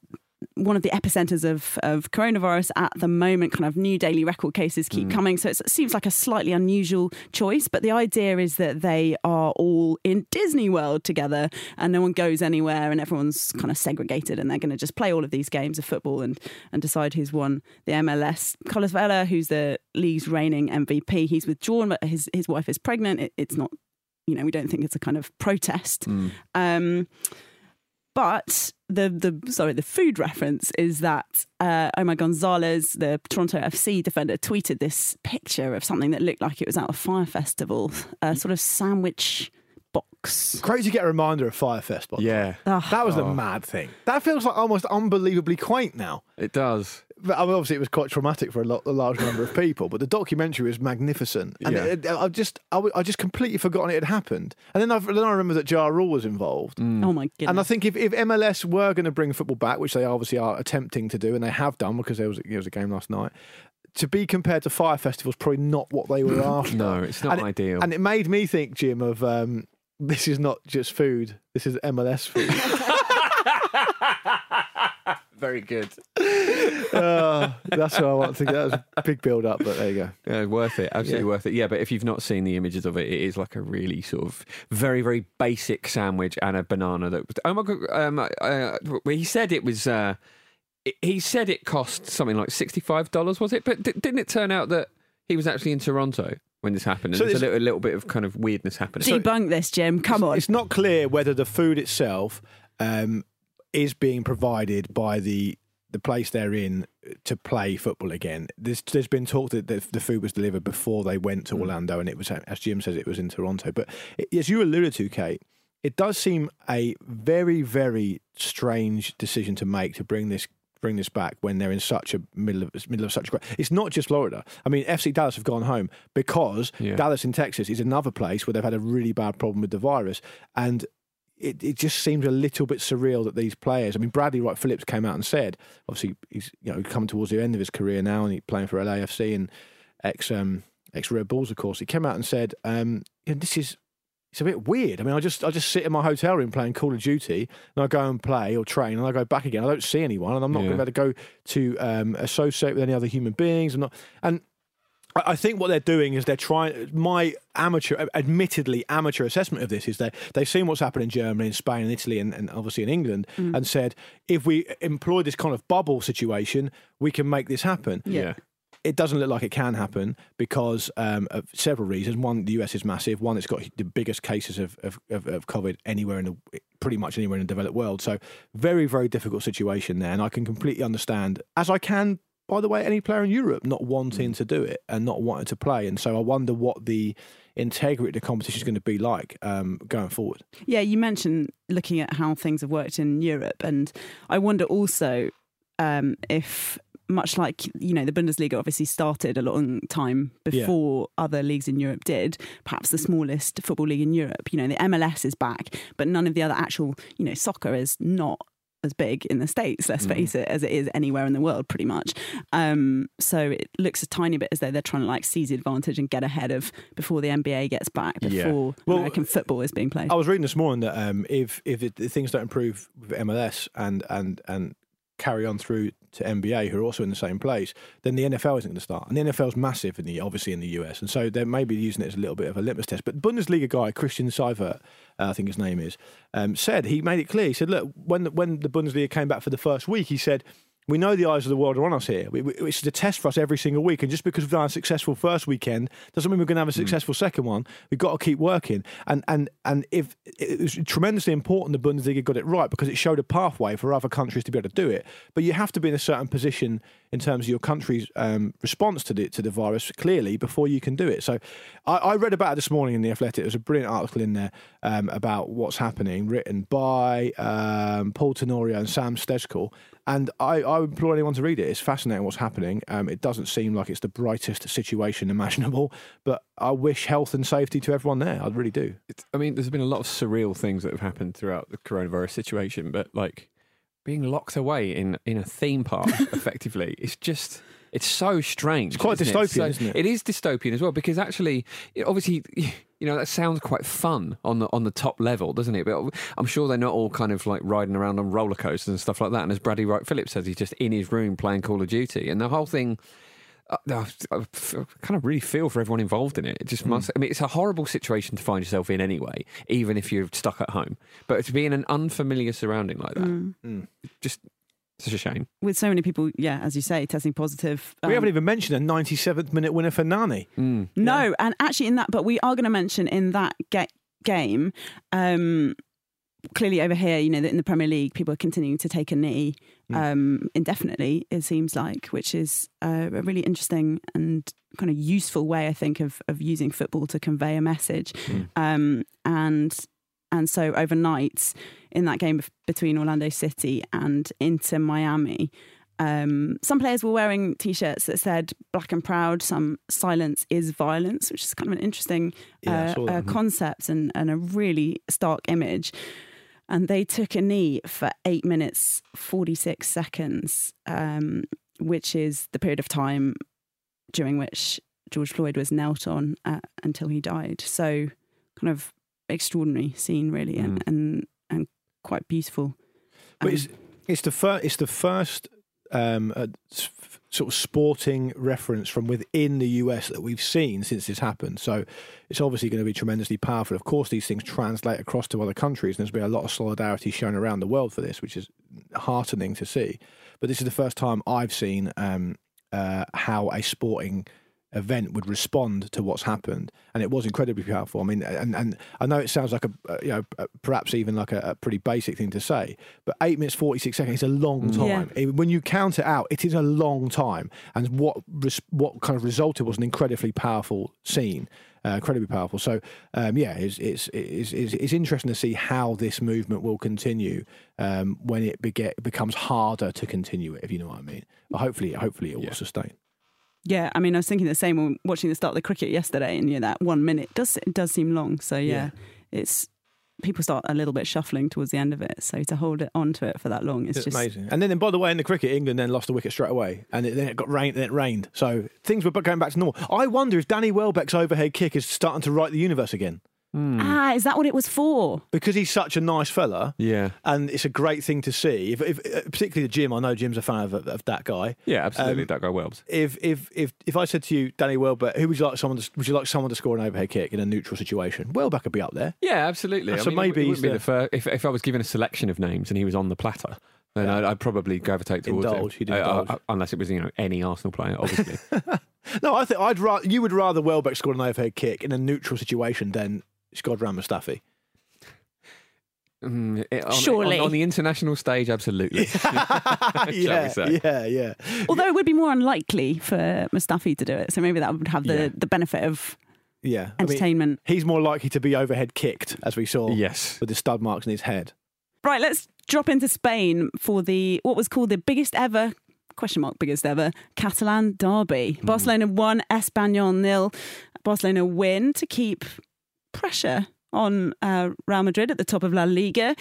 one of the epicenters of, of coronavirus at the moment. Kind of new daily record cases keep coming, so it's, it seems like a slightly unusual choice. But the idea is that they are all in Disney World together, and no one goes anywhere, and everyone's kind of segregated, and they're going to just play all of these games of football and and decide who's won the MLS. Carlos Vela, who's the league's reigning MVP, he's withdrawn, but his his wife is pregnant. It, it's not, you know, we don't think it's a kind of protest. Um, but the the sorry, the food reference is that uh, Omar Gonzalez, the Toronto FC defender, tweeted this picture of something that looked like it was out of Fyre Festival, a sort of sandwich box. Crazy to get a reminder of Fyrefest. by the way. Yeah, Ah. That was the mad thing. That feels like almost unbelievably quaint now. it does. But, I mean, obviously, it was quite traumatic for a, lot, a large number of people. But the documentary was magnificent, and Yeah. it, it- I just, I, w- I just completely forgotten it had happened. And then I, then I remember that Ja Rule was involved. Oh my goodness! And I think if, if MLS were going to bring football back, which they obviously are attempting to do, and they have done because there was there was a game last night, to be compared to Fyre festivals, probably not what they were after. No, it's not and it- ideal. and it made me think, Jim, of um, this is not just food. This is MLS food. Very good. Uh, that's what I want to think. That was a big build up, but there you go. Yeah, worth it. Absolutely Yeah. worth it. Yeah, but if you've not seen the images of it, it is like a really sort of very, very basic sandwich and a banana. That oh my god! Um, uh, he said it was. Uh, he said it cost something like sixty-five dollars. Was it? But d- didn't it turn out that he was actually in Toronto when this happened? And So there's a little, a little bit of kind of weirdness happening. debunk this, Jim. Come on. It's not clear whether the food itself um, is being provided by the the place they're in to play football again. There's there's been talk that the, the food was delivered before they went to mm. Orlando, and it was as Jim says it was in Toronto. But as you alluded to, Kate, it does seem a very very strange decision to make to bring this. Bring this back when they're in such a middle of middle of such a. It's not just Florida. I mean, FC Dallas have gone home because Yeah. Dallas in Texas is another place where they've had a really bad problem with the virus, and it, it just seems a little bit surreal that these players. I mean, Bradley Wright Phillips came out and said, obviously he's you know coming towards the end of his career now, and he's playing for LAFC and ex um, ex Red Bulls, of course. He came out and said, um, you know, "This is." It's a bit weird. I mean, I just I just sit in my hotel room playing Call of Duty, and I go and play or train, and I go back again. I don't see anyone, and I'm not Yeah. going to be able to go to um, associate with any other human beings, and not. And I think what they're doing is they're trying. My amateur, admittedly amateur assessment of this is they they've seen what's happened in Germany, and Spain, and Italy, and, and obviously in England, and said if we employ this kind of bubble situation, we can make this happen. yeah. It doesn't look like it can happen because um, of several reasons. One, the US is massive. One, it's got the biggest cases of, of, of, of COVID anywhere in the pretty much anywhere in the developed world. So very very difficult situation there, and I can completely understand, as I can by the way, any player in Europe not wanting to do it and not wanting to play. And so I wonder what the integrity of the competition is going to be like um, going forward. Yeah, you mentioned looking at how things have worked in Europe, and I wonder also um, if, much like you know, the Bundesliga obviously started a long time Yeah. before other leagues in Europe did. Perhaps the smallest football league in Europe. You know, the MLS is back, but none of the other actual, you know, soccer is not as big in the states. Let's face it, as it is anywhere in the world, pretty much. Um, so it looks a tiny bit as though they're trying to like seize the advantage and get ahead of before the NBA gets back, Yeah. before Well, American football is being played. I was reading this morning that um, if if it, if things don't improve with MLS and and and carry on through to NBA, who are also in the same place, then the NFL isn't going to start. And the NFL is massive in the obviously in the US, and so they're maybe using it as a little bit of a litmus test. But Bundesliga guy Christian Seifert, uh, I think his name is, um, said he made it clear. He said, "Look, when the, when the Bundesliga came back for the first week, he said." We know the eyes of the world are on us here. We, we, it's a test for us every single week. And just because we've done a successful first weekend doesn't mean we're going to have a successful second one. We've got to keep working. And and and if it was tremendously important the Bundesliga got it right because it showed a pathway for other countries to be able to do it. But you have to be in a certain position in terms of your country's um, response to the to the virus clearly before you can do it. So I, I read about it this morning in the Athletic. There's a brilliant article in there um, about what's happening, written by um, Paul Tenorio and Sam Stejskal. And I, I would implore anyone to read it. It's fascinating what's happening. Um, it doesn't seem like it's the brightest situation imaginable, but I wish health and safety to everyone there. I really do. It's, I mean, there's been a lot of surreal things that have happened throughout the coronavirus situation, but like being locked away in in a theme park, effectively, it's just. It's so strange. It's quite dystopian, it? So- isn't it? It is dystopian as well because actually, obviously, you know that sounds quite fun on the on the top level, doesn't it? But I'm sure they're not all kind of like riding around on roller coasters and stuff like that. And as Bradley Wright Phillips says, he's just in his room playing Call of Duty, and the whole thing. uh, I I f- kind of really feel for everyone involved in it. It Hmm. just must. I mean, it's a horrible situation to find yourself in anyway, even if you're stuck at home. But to be in an unfamiliar surrounding like that, Mm. just such a shame. With so many people, yeah, as you say, testing positive. we um, haven't even mentioned a 97th minute winner for Nani. Mm. No, and actually in that, but we are going to mention in that ga- game, um, clearly over here, you know, that in the Premier League, people are continuing to take a knee um, indefinitely. It seems like, which is uh, a really interesting and kind of useful way, I think, of of using football to convey a message. Um, and and so overnight in that game between Orlando City and Inter Miami, um, some players were wearing T-shirts that said "Black and Proud." Some "Silence is Violence," which is kind of an interesting Yeah, uh, uh, concept and, and a really stark image. And they took a knee for eight minutes forty six seconds, um, which is the period of time during which George Floyd was knelt on uh, until he died. So, kind of extraordinary scene, really, and Mm. and, and quite beautiful. But Um, it's, it's the first. It's the first um, uh, sort of sporting reference from within the US that we've seen since this happened. So it's obviously going to be tremendously powerful. Of course, these things translate across to other countries, and there's been a lot of solidarity shown around the world for this, which is heartening to see. But this is the first time I've seen um, uh, how a sporting event would respond to what's happened, and it was incredibly powerful. I mean, and and I know it sounds like a uh, you know uh, perhaps even like a, a pretty basic thing to say, but eight minutes forty six seconds is a long Yeah. time. It- When you count it out, it is a long time, and what res- what kind of resulted was an incredibly powerful scene. Uh, incredibly powerful. So, um, yeah, it's, it's it's it's it's interesting to see how this movement will continue um, when it bege- becomes harder to continue it. If you know what I mean. But hopefully, hopefully, it will Yeah. sustain. Yeah, I mean, I was thinking the same when watching the start of the cricket yesterday, and you know that one minute does it does seem long. So yeah, it's people start a little bit shuffling towards the end of it. So to hold it onto it for that long, it's It's just amazing. And then, by the way, in the cricket, England then lost the wicket straight away, and it, then it got rained. Then it rained, so things were going back to normal. I wonder if Danny Welbeck's overhead kick is starting to right the universe again ah, is that what it was for? because he's such a nice fella. Yeah, And it's a great thing to see. If, if uh, particularly the Jim, I know Jim's a fan of, of that guy. yeah, absolutely. Um, that guy Welbs. If if if if I said to you, Danny Welbeck, who would you like someone to would you like someone to score an overhead kick in a neutral situation? Welbeck would be up there. Yeah, absolutely. So I mean, maybe it he's wouldn't be the- the first. If, if I was given a selection of names and he was on the platter, then I'd, I'd probably gravitate towards Indulge, him. you'd Uh, uh, unless it was you know any Arsenal player, obviously. No, I think I'd rather you would rather Welbeck score an overhead kick in a neutral situation than Shkodran Mustafi. Mm, it- on, Surely. on, on the international stage, absolutely. Shall yeah, we say? yeah, yeah. Although it would be more unlikely for Mustafi to do it, so maybe that would have the, Yeah. the benefit of Yeah, I mean, entertainment. he's more likely to be overhead kicked, as we saw Yes. with the stud marks in his head. Right, let's drop into Spain for the what was called the biggest ever question mark biggest ever Catalan derby. Hmm. Barcelona won, Espanyol nil. Barcelona win to keep pressure on uh, Real Madrid at the top of La Liga.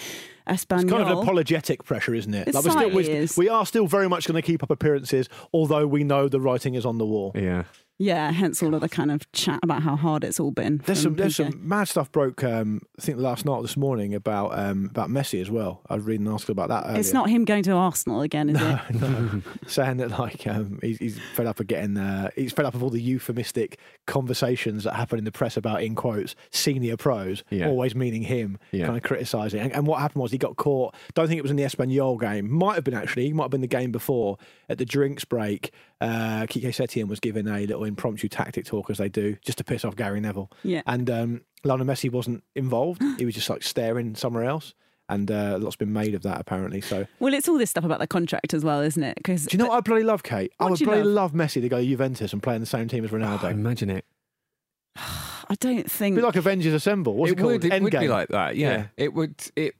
Espanyol. It's kind of an apologetic pressure, isn't it? It we're still, we're, is. we are still very much going to keep up appearances, although we know the writing is on the wall. Yeah. Yeah, hence all of the kind of chat about how hard it's all been. There's from some there's some mad stuff broke. Um, I think last night or this morning about um, about Messi as well. I was reading an article about that. Earlier. It's not him going to Arsenal again, is it? no, saying that like um, he's, he's fed up of getting uh, he's fed up of all the euphemistic conversations that happen in the press about in quotes senior pros Yeah. always meaning him Yeah. kind of criticising and, and what happened was he got caught don't think it was in the Espanyol game might have been actually might have been the game before at the drinks break uh, Quique Setién was given a little impromptu tactic talk as they do just to piss off Gary Neville Yeah. and um, Lionel Messi wasn't involved he was just like staring somewhere else and uh, a lot's been made of that apparently so Well, it's all this stuff about the contract as well, isn't it? Because do you know what I bloody love, Kate? I would do you bloody love? Messi to go to Juventus and play in the same team as Ronaldo. Oh, imagine it. I don't think. It'd be like Avengers Assemble. What's it, it called? would. It would be like that. Yeah. Yeah. It would. It.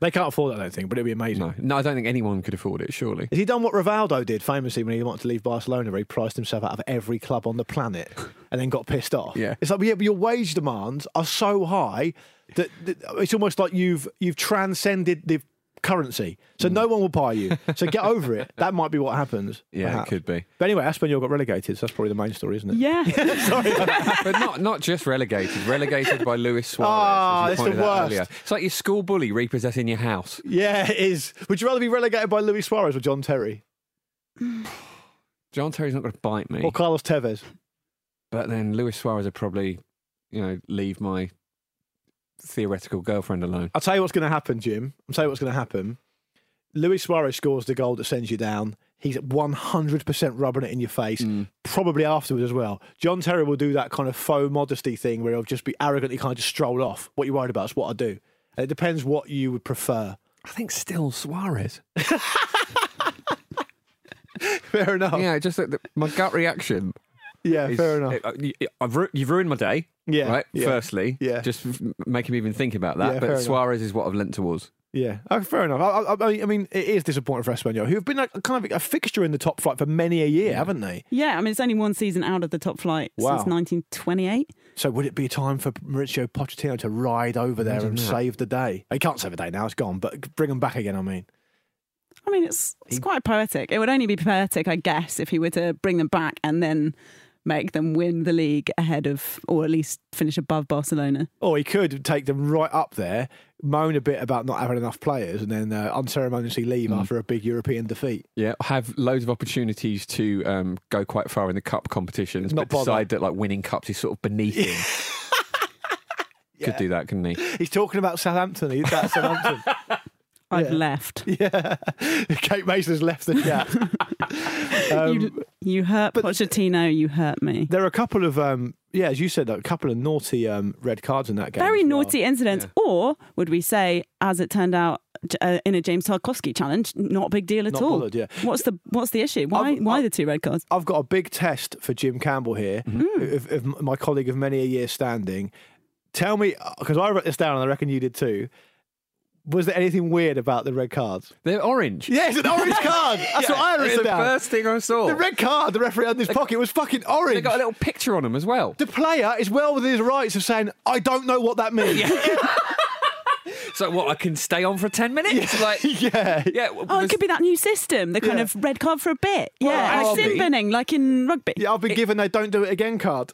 They can't afford that, I don't think, but it'd be amazing. No, no, I don't think anyone could afford it. Surely. Has he done what Rivaldo did famously when he wanted to leave Barcelona, where he priced himself out of every club on the planet and then got pissed off? Yeah. It's like, yeah, but your wage demands are so high that, that it's almost like you've you've transcended the currency. So Mm. no one will buy you. So get over it. That might be what happens. Yeah, perhaps. it could be. But anyway, Espanyol got relegated, so that's probably the main story, isn't it? yeah. Sorry. but not not just relegated. Relegated by Luis Suarez. Ah, as you it's the pointed out worst. earlier. It's like your school bully repossessing your house. Yeah, it is. Would you rather be relegated by Luis Suarez or John Terry? John Terry's not going to bite me, Or Carlos Tevez? but then Luis Suarez would probably, you know, leave my theoretical girlfriend alone. I'll tell you what's going to happen, Jim. I'll tell you what's going to happen. Luis Suarez scores the goal that sends you down. He's 100% rubbing it in your face, mm. probably afterwards as well. John Terry will do that kind of faux modesty thing where he'll just be arrogantly kind of just stroll off. What you worried about is what I do. And it depends what you would prefer. I think still Suarez. Fair enough. Yeah, just that the, my gut reaction. Is- fair enough. uh, you- I've ru- you've ruined my day. Yeah, Right. yeah, Firstly. yeah. Just f- making me even think about that. Yeah, fair but enough. Suarez is what I've lent towards. Yeah, oh, fair enough. I, I, I mean- it is disappointing for Espanyol, who have been like kind of a fixture in the top flight for many a year, haven't they? Yeah, I mean, it's only one season out of the top flight Wow. since 1928. So would it be time for Mauricio Pochettino to ride over there and that. save the day? He can't save the day now; it's gone. But bring him back again. I mean, I mean, it's it's quite poetic. It would only be poetic, I guess, if he were to bring them back and then make them win the league ahead of, or at least finish above Barcelona. or he could take them right up there, moan a bit about not having enough players, and then uh, unceremoniously leave Mm. after a big European defeat. Yeah, have loads of opportunities to um, go quite far in the cup competitions, Not but bother. decide that like winning cups is sort of beneath him. Could do that, couldn't he? He's talking about Southampton. He's at Southampton. I've Yeah. left. yeah, Kate Mason's left the chat. Um, you, you hurt Pochettino, you hurt me. there are a couple of, um, yeah, as you said, a couple of naughty um, red cards in that game. Very well. naughty incidents. Or would we say, as it turned out uh, in a James Tarkowski challenge, not a big deal at Not all? bothered, yeah. What's the what's the issue? Why I've- why I've- the two red cards? I've got a big test for Jim Campbell here, Mm-hmm. of, of my colleague of many a year standing. Tell me, because I wrote this down and I reckon you did too. Was there anything weird about the red cards? They're orange. Yeah, it's an orange card. That's what I It's wrote the down. first thing I saw. The red card the referee had in his pocket was fucking orange. They got a little picture on them as well. the player is well within his rights of saying, I don't know what that means. So what? I can stay on for ten minutes? Like, yeah. yeah. Oh, it could be that new system, the kind Yeah. of red card for a bit. Well, yeah, I'll and sin binning like in rugby. Yeah, I've been given a don't do it again card.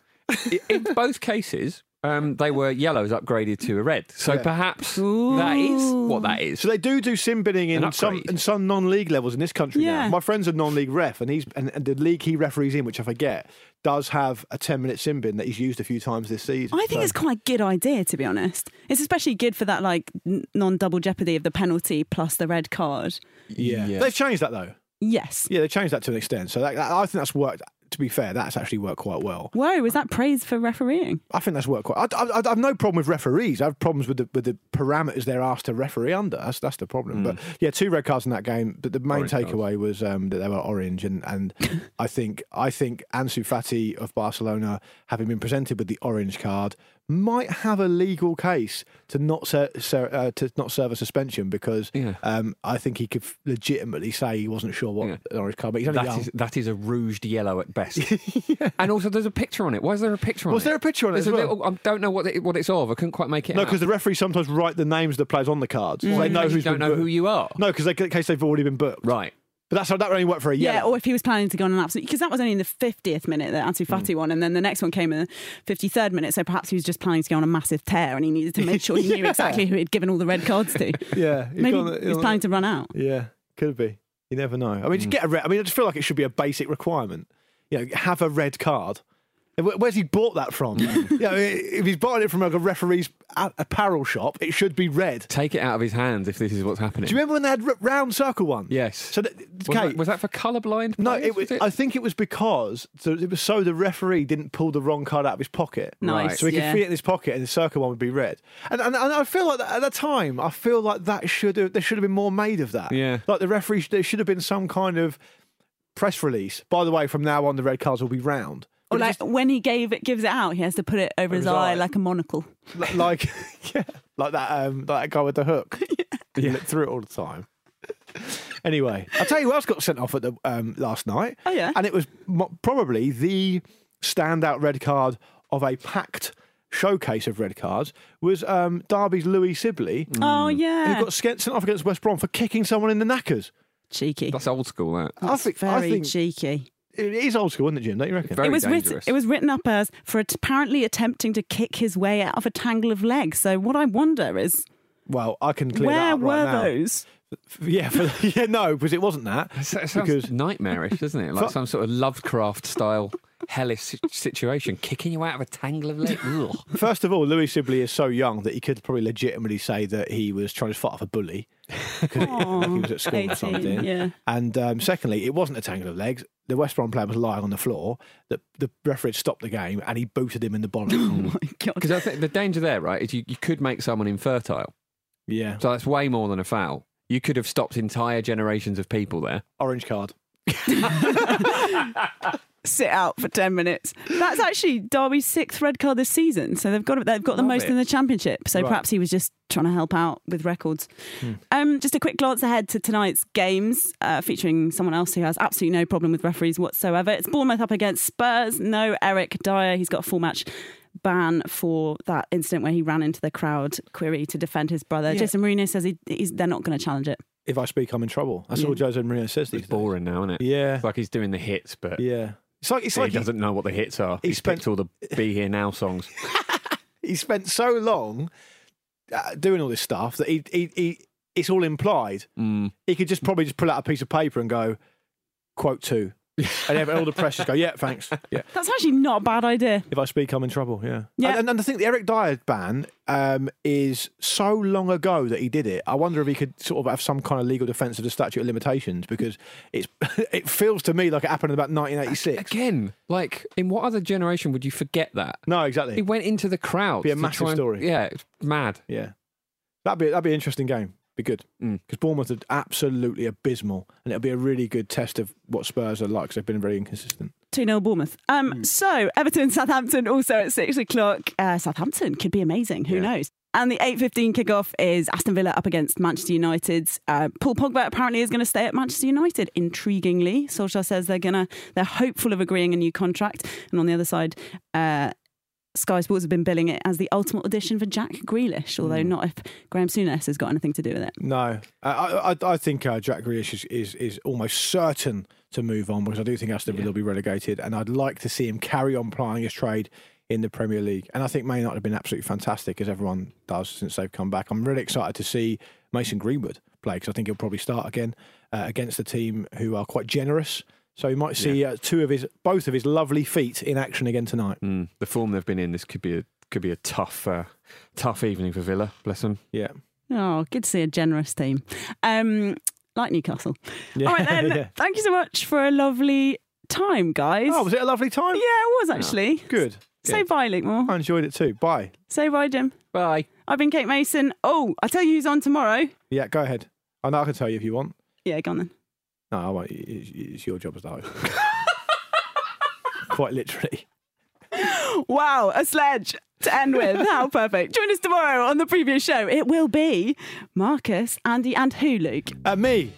in both cases, um, they were yellows upgraded to a red. So Yeah. perhaps that is what that is. So they do do sin binning in some in some non-league levels in this country Yeah. now. My friend's a non-league ref, and he's and, and the league he referees in, which I forget, does have a ten-minute sin bin that he's used a few times this season. I think So- it's quite a good idea, to be honest. It's especially good for that like non-double jeopardy of the penalty plus the red card. yeah. Yeah. They've changed that though. Yes. Yeah, they changed that to an extent. So that, that- I think that's worked. To be fair, that's actually worked quite well. Whoa, was that praise for refereeing? I think that's worked quite. I, I, I have no problem with referees. I have problems with the with the parameters they're asked to referee under. That's that's the problem. But yeah, two red cards in that game. But the main Orange cards. takeaway was um, that they were orange, and and I think I think Ansu Fati of Barcelona, having been presented with the orange card, might have a legal case to not ser- ser- uh, to not serve a suspension because Yeah. um, I think he could f- legitimately say he wasn't sure what Yeah. an orange card. But he's only That is that is a rouged yellow at best. And also, there's a picture on it. Why is there a picture on Was it? Was there a picture on it There's as well? little. I don't know what it, what it's of. I couldn't quite make it. No, because the referees sometimes write the names of the players on the cards. So they know who's don't know booked. who you are. No, because in case they've already been booked. Right. But that's that only worked for a year. Yeah, or if he was planning to go on an absolute, because that was only in the 50th minute that Ansu Fati Hmm. won, and then the next one came in the 53rd minute. So perhaps he was just planning to go on a massive tear, and he needed to make sure he knew exactly who he'd given all the red cards to. yeah, Maybe gone- he was planning to run out. Yeah, could be. You never know. I mean, just get a red. I mean, I just feel like it should be a basic requirement. You know, have a red card. Where- Where's he bought that from? you know, if he's buying it from like a referee's apparel shop, it should be red. Take it out of his hands if this is what's happening. Do you remember when they had r- round circle one? Yes. So, that, was, okay, that, was that for colourblind? no, it was. I think it was because so it was so the referee didn't pull the wrong card out of his pocket. Nice, So he yeah. could fit it in his pocket, and the circle one would be red. And, and, and I feel like that, at the time, I feel like that should have there should have been more made of that. Yeah. Like the referee, should- there should have been some kind of press release. By the way, from now on, the red cards will be round. Or like just- when he gave it, gives it out, he has to put it over his, his eye, eye. like a monocle. li- like yeah, like that um, like that guy with the hook. yeah, look through it all the time. Anyway, I'll tell you who else got sent off at the um, last night. Oh, yeah? and it was mo- probably the standout red card of a packed showcase of red cards was um, Derby's Louis Sibley, Oh yeah, who got sent sent off against West Brom for kicking someone in the knackers. cheeky. That's old school, that. I think I Very think cheeky. It is old school, isn't it, Jim? Don't you reckon? Very it was dangerous. written. It was written up as for apparently attempting to kick his way out of a tangle of legs. So what I wonder is, well, I can clear where that up were right now. those? Yeah, for, yeah, no, because it wasn't that. It sounds Because- nightmarish, doesn't it? Like Fu- some sort of Lovecraft style hellish situation, kicking you out of a tangle of legs. First of all, Louis Sibley is so young that he could probably legitimately say that he was trying to fight off a bully because he was at school or something. yeah. And um, secondly, it wasn't a tangle of legs. The West Brom player was lying on the floor. The, the referee stopped the game and he booted him in the bonnet. Oh my god! Because I think the danger there, right, is you, you could make someone infertile. yeah. So that's way more than a foul. You could have stopped entire generations of people there. Orange card. Sit out for ten minutes. That's actually Derby's sixth red card this season. So they've got they've got the most it. in the championship. So Right. perhaps he was just trying to help out with records. Um, just a quick glance ahead to tonight's games, uh, featuring someone else who has absolutely no problem with referees whatsoever. It's Bournemouth up against Spurs. No Eric Dier. He's got a full match ban for that incident where he ran into the crowd query to defend his brother. Yeah. Jason Mourinho says he, he's, they're not going to challenge it. If I speak, I'm in trouble. That's Yeah. all Jose Mourinho says these It's days. boring now, isn't it? Yeah. It's like he's doing the hits, but Yeah. It's like it's he like doesn't know what the hits are. he He's spent- all the Be Here Now songs. he spent so long uh, doing all this stuff that he, he, he it's all implied. Mm. He could just probably just pull out a piece of paper and go, quote two. And every- all the pressures go, yeah, thanks. Yeah. That's actually not a bad idea. If I speak, I'm in trouble. Yeah. Yeah. And, and I think the Eric Dier ban um, is so long ago that he did it. I wonder if he could sort of have some kind of legal defence of the statute of limitations because it's it feels to me like it happened in about 1986. Again, like, in what other generation would you forget that? No, exactly. He went into the crowd. Be a massive and- story. Yeah, mad. Yeah. That'd be that'd be an interesting game. Be good Mm. because Bournemouth are absolutely abysmal, and it'll be a really good test of what Spurs are like because they've been very inconsistent. 2 0 Bournemouth. Um, Hmm. So, Everton Southampton also at 6 o'clock. Uh, Southampton could be amazing. Who Yeah. knows? And the 8.15 kickoff is Aston Villa up against Manchester United. Uh, Paul Pogba apparently is going to stay at Manchester United, intriguingly. Solskjaer says they're going to, they're hopeful of agreeing a new contract. And on the other side, uh, Sky Sports have been billing it as the ultimate audition for Jack Grealish, although Hmm. not if Graham Souness has got anything to do with it. No, I I, I think uh, Jack Grealish is, is is almost certain to move on because I do think Aston Villa will be relegated, and I'd like to see him carry on plying his trade in the Premier League. And I think Man United have been absolutely fantastic, as everyone does since they've come back. I'm really excited to see Mason Greenwood play because I think he'll probably start again uh, against a team who are quite generous. So you might see uh, two of his, both of his lovely feet in action again tonight. Mm. The form they've been in, this could be a could be a tough, uh, tough evening for Villa. Bless them. Yeah, Oh, good to see a generous team. Um, like Newcastle. yeah, All right, then. yeah. Thank you so much for a lovely time, guys. Oh, was it a lovely time? Yeah, it was actually. Good. Say bye, Luke Moore. I enjoyed it too. Bye. Say bye, Jim. Bye. I've been Kate Mason. Oh, I'll tell you who's on tomorrow. Yeah, go ahead. I know I can tell you if you want. Yeah, go on then. No, I won't. It's, it's your job as the host. Quite literally. Wow, a sledge to end with. How perfect. Join us tomorrow on the previous show. It will be Marcus, Andy, and who, Luke? Uh, me,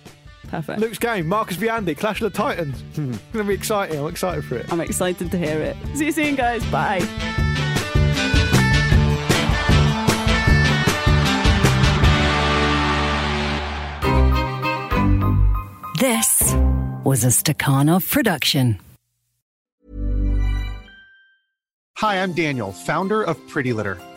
Perfect. Luke's game, Marcus v Andy, Clash of the Titans. It's going to be exciting. I'm excited for it. I'm excited to hear it. See you soon, guys. Bye. This was a Stakhanov production. Hi, I'm Daniel, founder of Pretty Litter.